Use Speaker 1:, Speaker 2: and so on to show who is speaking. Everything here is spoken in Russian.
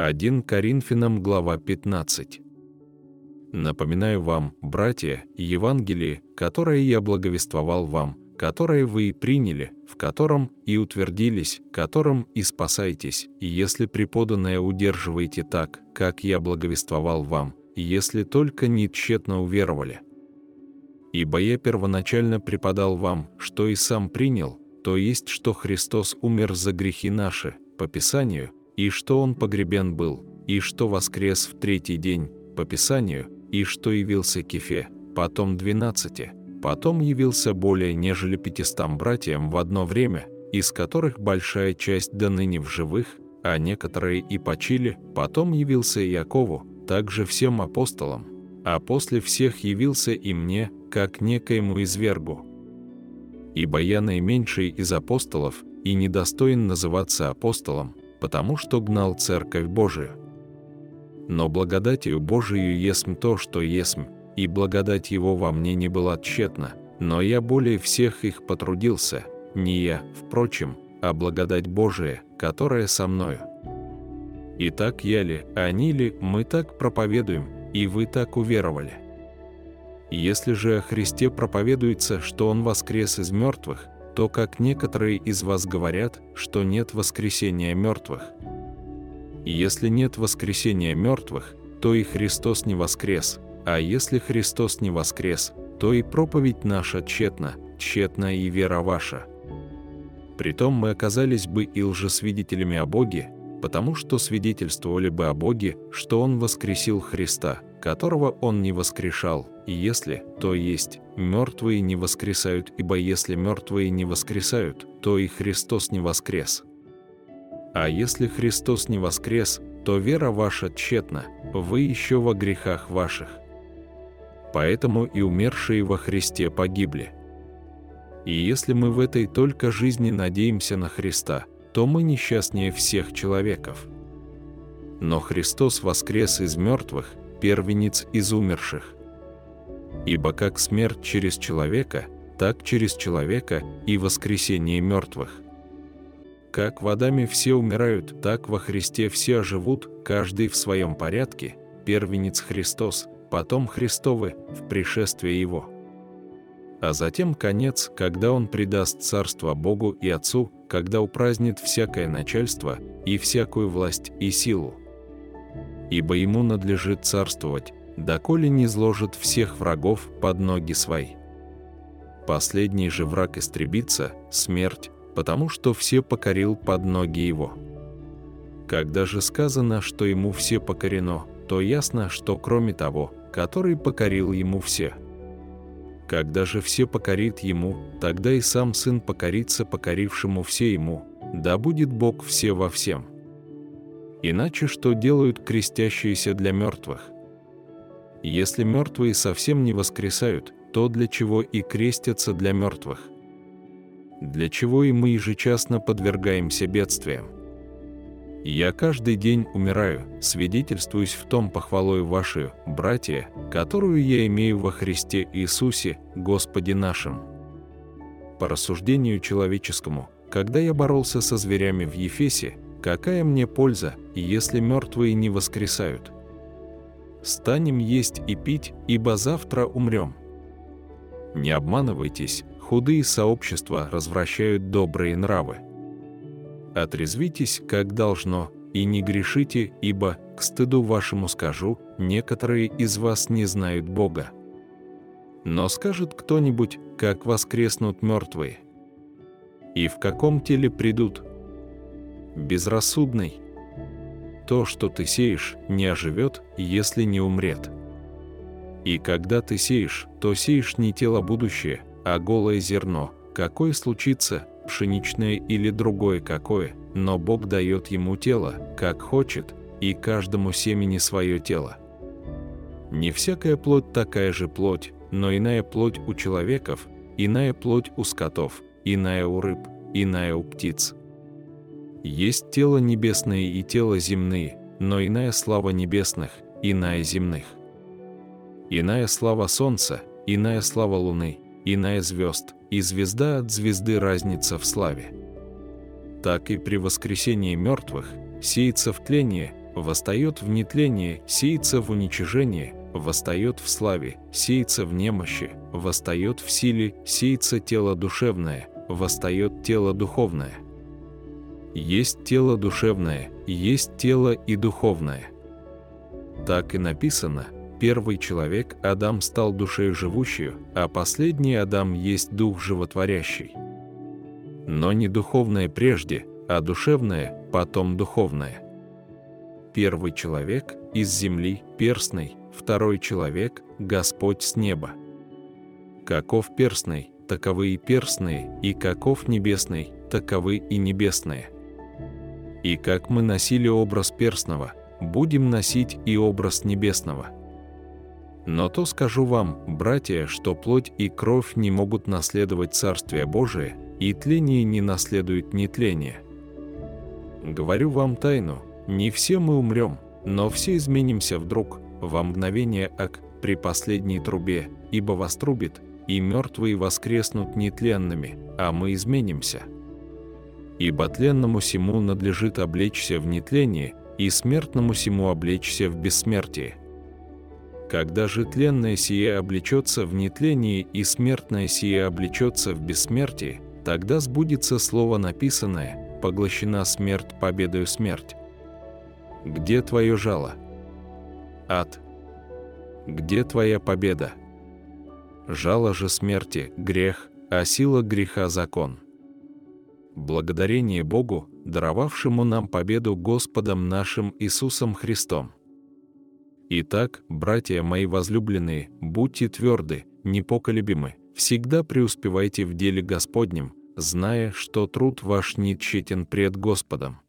Speaker 1: 1 Коринфянам, глава 15. Напоминаю вам, братья, Евангелие, которое я благовествовал вам, которое вы и приняли, в котором и утвердились, которым и спасаетесь, и если преподанное удерживаете так, как я благовествовал вам, если только не тщетно уверовали. Ибо я первоначально преподал вам, что и сам принял, то есть, что Христос умер за грехи наши, по Писанию, и что Он погребен был, и что воскрес в третий день, по Писанию, и что явился Кефе, потом двенадцати, потом явился более нежели пятистам братьям в одно время, из которых большая часть до ныне в живых, а некоторые и почили, потом явился Якову, также всем апостолам, а после всех явился и мне, как некоему извергу. Ибо я наименьший из апостолов и недостоин называться апостолом, потому что гнал Церковь Божию. Но благодатью Божию есмь то, что есмь, и благодать Его во мне не была тщетна, но я более всех их потрудился, не я, впрочем, а благодать Божия, которая со мною. И так я ли, они ли, мы так проповедуем, и вы так уверовали. Если же о Христе проповедуется, что Он воскрес из мертвых, то как некоторые из вас говорят, что нет воскресения мертвых. И если нет воскресения мертвых, то и Христос не воскрес, а если Христос не воскрес, то и проповедь наша тщетна, тщетна и вера ваша. Притом мы оказались бы и лжесвидетелями о Боге, потому что свидетельствовали бы о Боге, что Он воскресил Христа, которого Он не воскрешал, и если, то есть, мертвые не воскресают, ибо если мертвые не воскресают, то и Христос не воскрес. А если Христос не воскрес, то вера ваша тщетна, вы еще во грехах ваших. Поэтому и умершие во Христе погибли. И если мы в этой только жизни надеемся на Христа – то мы несчастнее всех человеков. Но Христос воскрес из мертвых, первенец из умерших. Ибо как смерть через человека, так через человека и воскресение мертвых. Как в Адаме все умирают, так во Христе все оживут, каждый в своем порядке, первенец Христос, потом Христовы в пришествие Его а затем конец, когда он предаст царство Богу и Отцу, когда упразднит всякое начальство и всякую власть и силу. Ибо ему надлежит царствовать, доколе не зложит всех врагов под ноги свои. Последний же враг истребится, смерть, потому что все покорил под ноги его. Когда же сказано, что ему все покорено, то ясно, что кроме того, который покорил ему все – когда же все покорит ему, тогда и сам сын покорится покорившему все ему, да будет Бог все во всем. Иначе что делают крестящиеся для мертвых? Если мертвые совсем не воскресают, то для чего и крестятся для мертвых? Для чего и мы ежечасно подвергаемся бедствиям? Я каждый день умираю, свидетельствуюсь в том похвалою вашей, братья, которую я имею во Христе Иисусе, Господе нашим. По рассуждению человеческому, когда я боролся со зверями в Ефесе, какая мне польза, если мертвые не воскресают? Станем есть и пить, ибо завтра умрем. Не обманывайтесь, худые сообщества развращают добрые нравы отрезвитесь, как должно, и не грешите, ибо, к стыду вашему скажу, некоторые из вас не знают Бога. Но скажет кто-нибудь, как воскреснут мертвые? И в каком теле придут? Безрассудный. То, что ты сеешь, не оживет, если не умрет. И когда ты сеешь, то сеешь не тело будущее, а голое зерно. Какое случится, пшеничное или другое какое, но Бог дает ему тело, как хочет, и каждому семени свое тело. Не всякая плоть такая же плоть, но иная плоть у человеков, иная плоть у скотов, иная у рыб, иная у птиц. Есть тело небесное и тело земные, но иная слава небесных, иная земных. Иная слава солнца, иная слава луны, иная звезд, и звезда от звезды разница в славе. Так и при воскресении мертвых сеется в тление, восстает в нетлении, сеется в уничижении, восстает в славе, сеется в немощи, восстает в силе, сеется тело душевное, восстает тело духовное. Есть тело душевное, есть тело и духовное. Так и написано, первый человек Адам стал душей живущую, а последний Адам есть дух животворящий. Но не духовное прежде, а душевное, потом духовное. Первый человек из земли перстный, второй человек – Господь с неба. Каков перстный, таковы и перстные, и каков небесный, таковы и небесные. И как мы носили образ перстного, будем носить и образ небесного. Но то скажу вам, братья, что плоть и кровь не могут наследовать Царствие Божие, и тление не наследует нетление. Говорю вам тайну, не все мы умрем, но все изменимся вдруг, во мгновение ак, при последней трубе, ибо вострубит, и мертвые воскреснут нетленными, а мы изменимся. Ибо тленному сему надлежит облечься в нетление, и смертному сему облечься в бессмертие. Когда же тленное сие облечется в нетление и смертное сие облечется в бессмертие, тогда сбудется слово написанное «поглощена смерть победою смерть». Где твое жало? Ад. Где твоя победа? Жало же смерти – грех, а сила греха – закон. Благодарение Богу, даровавшему нам победу Господом нашим Иисусом Христом. Итак, братья мои возлюбленные, будьте тверды, непоколебимы, всегда преуспевайте в деле Господнем, зная, что труд ваш не тщетен пред Господом.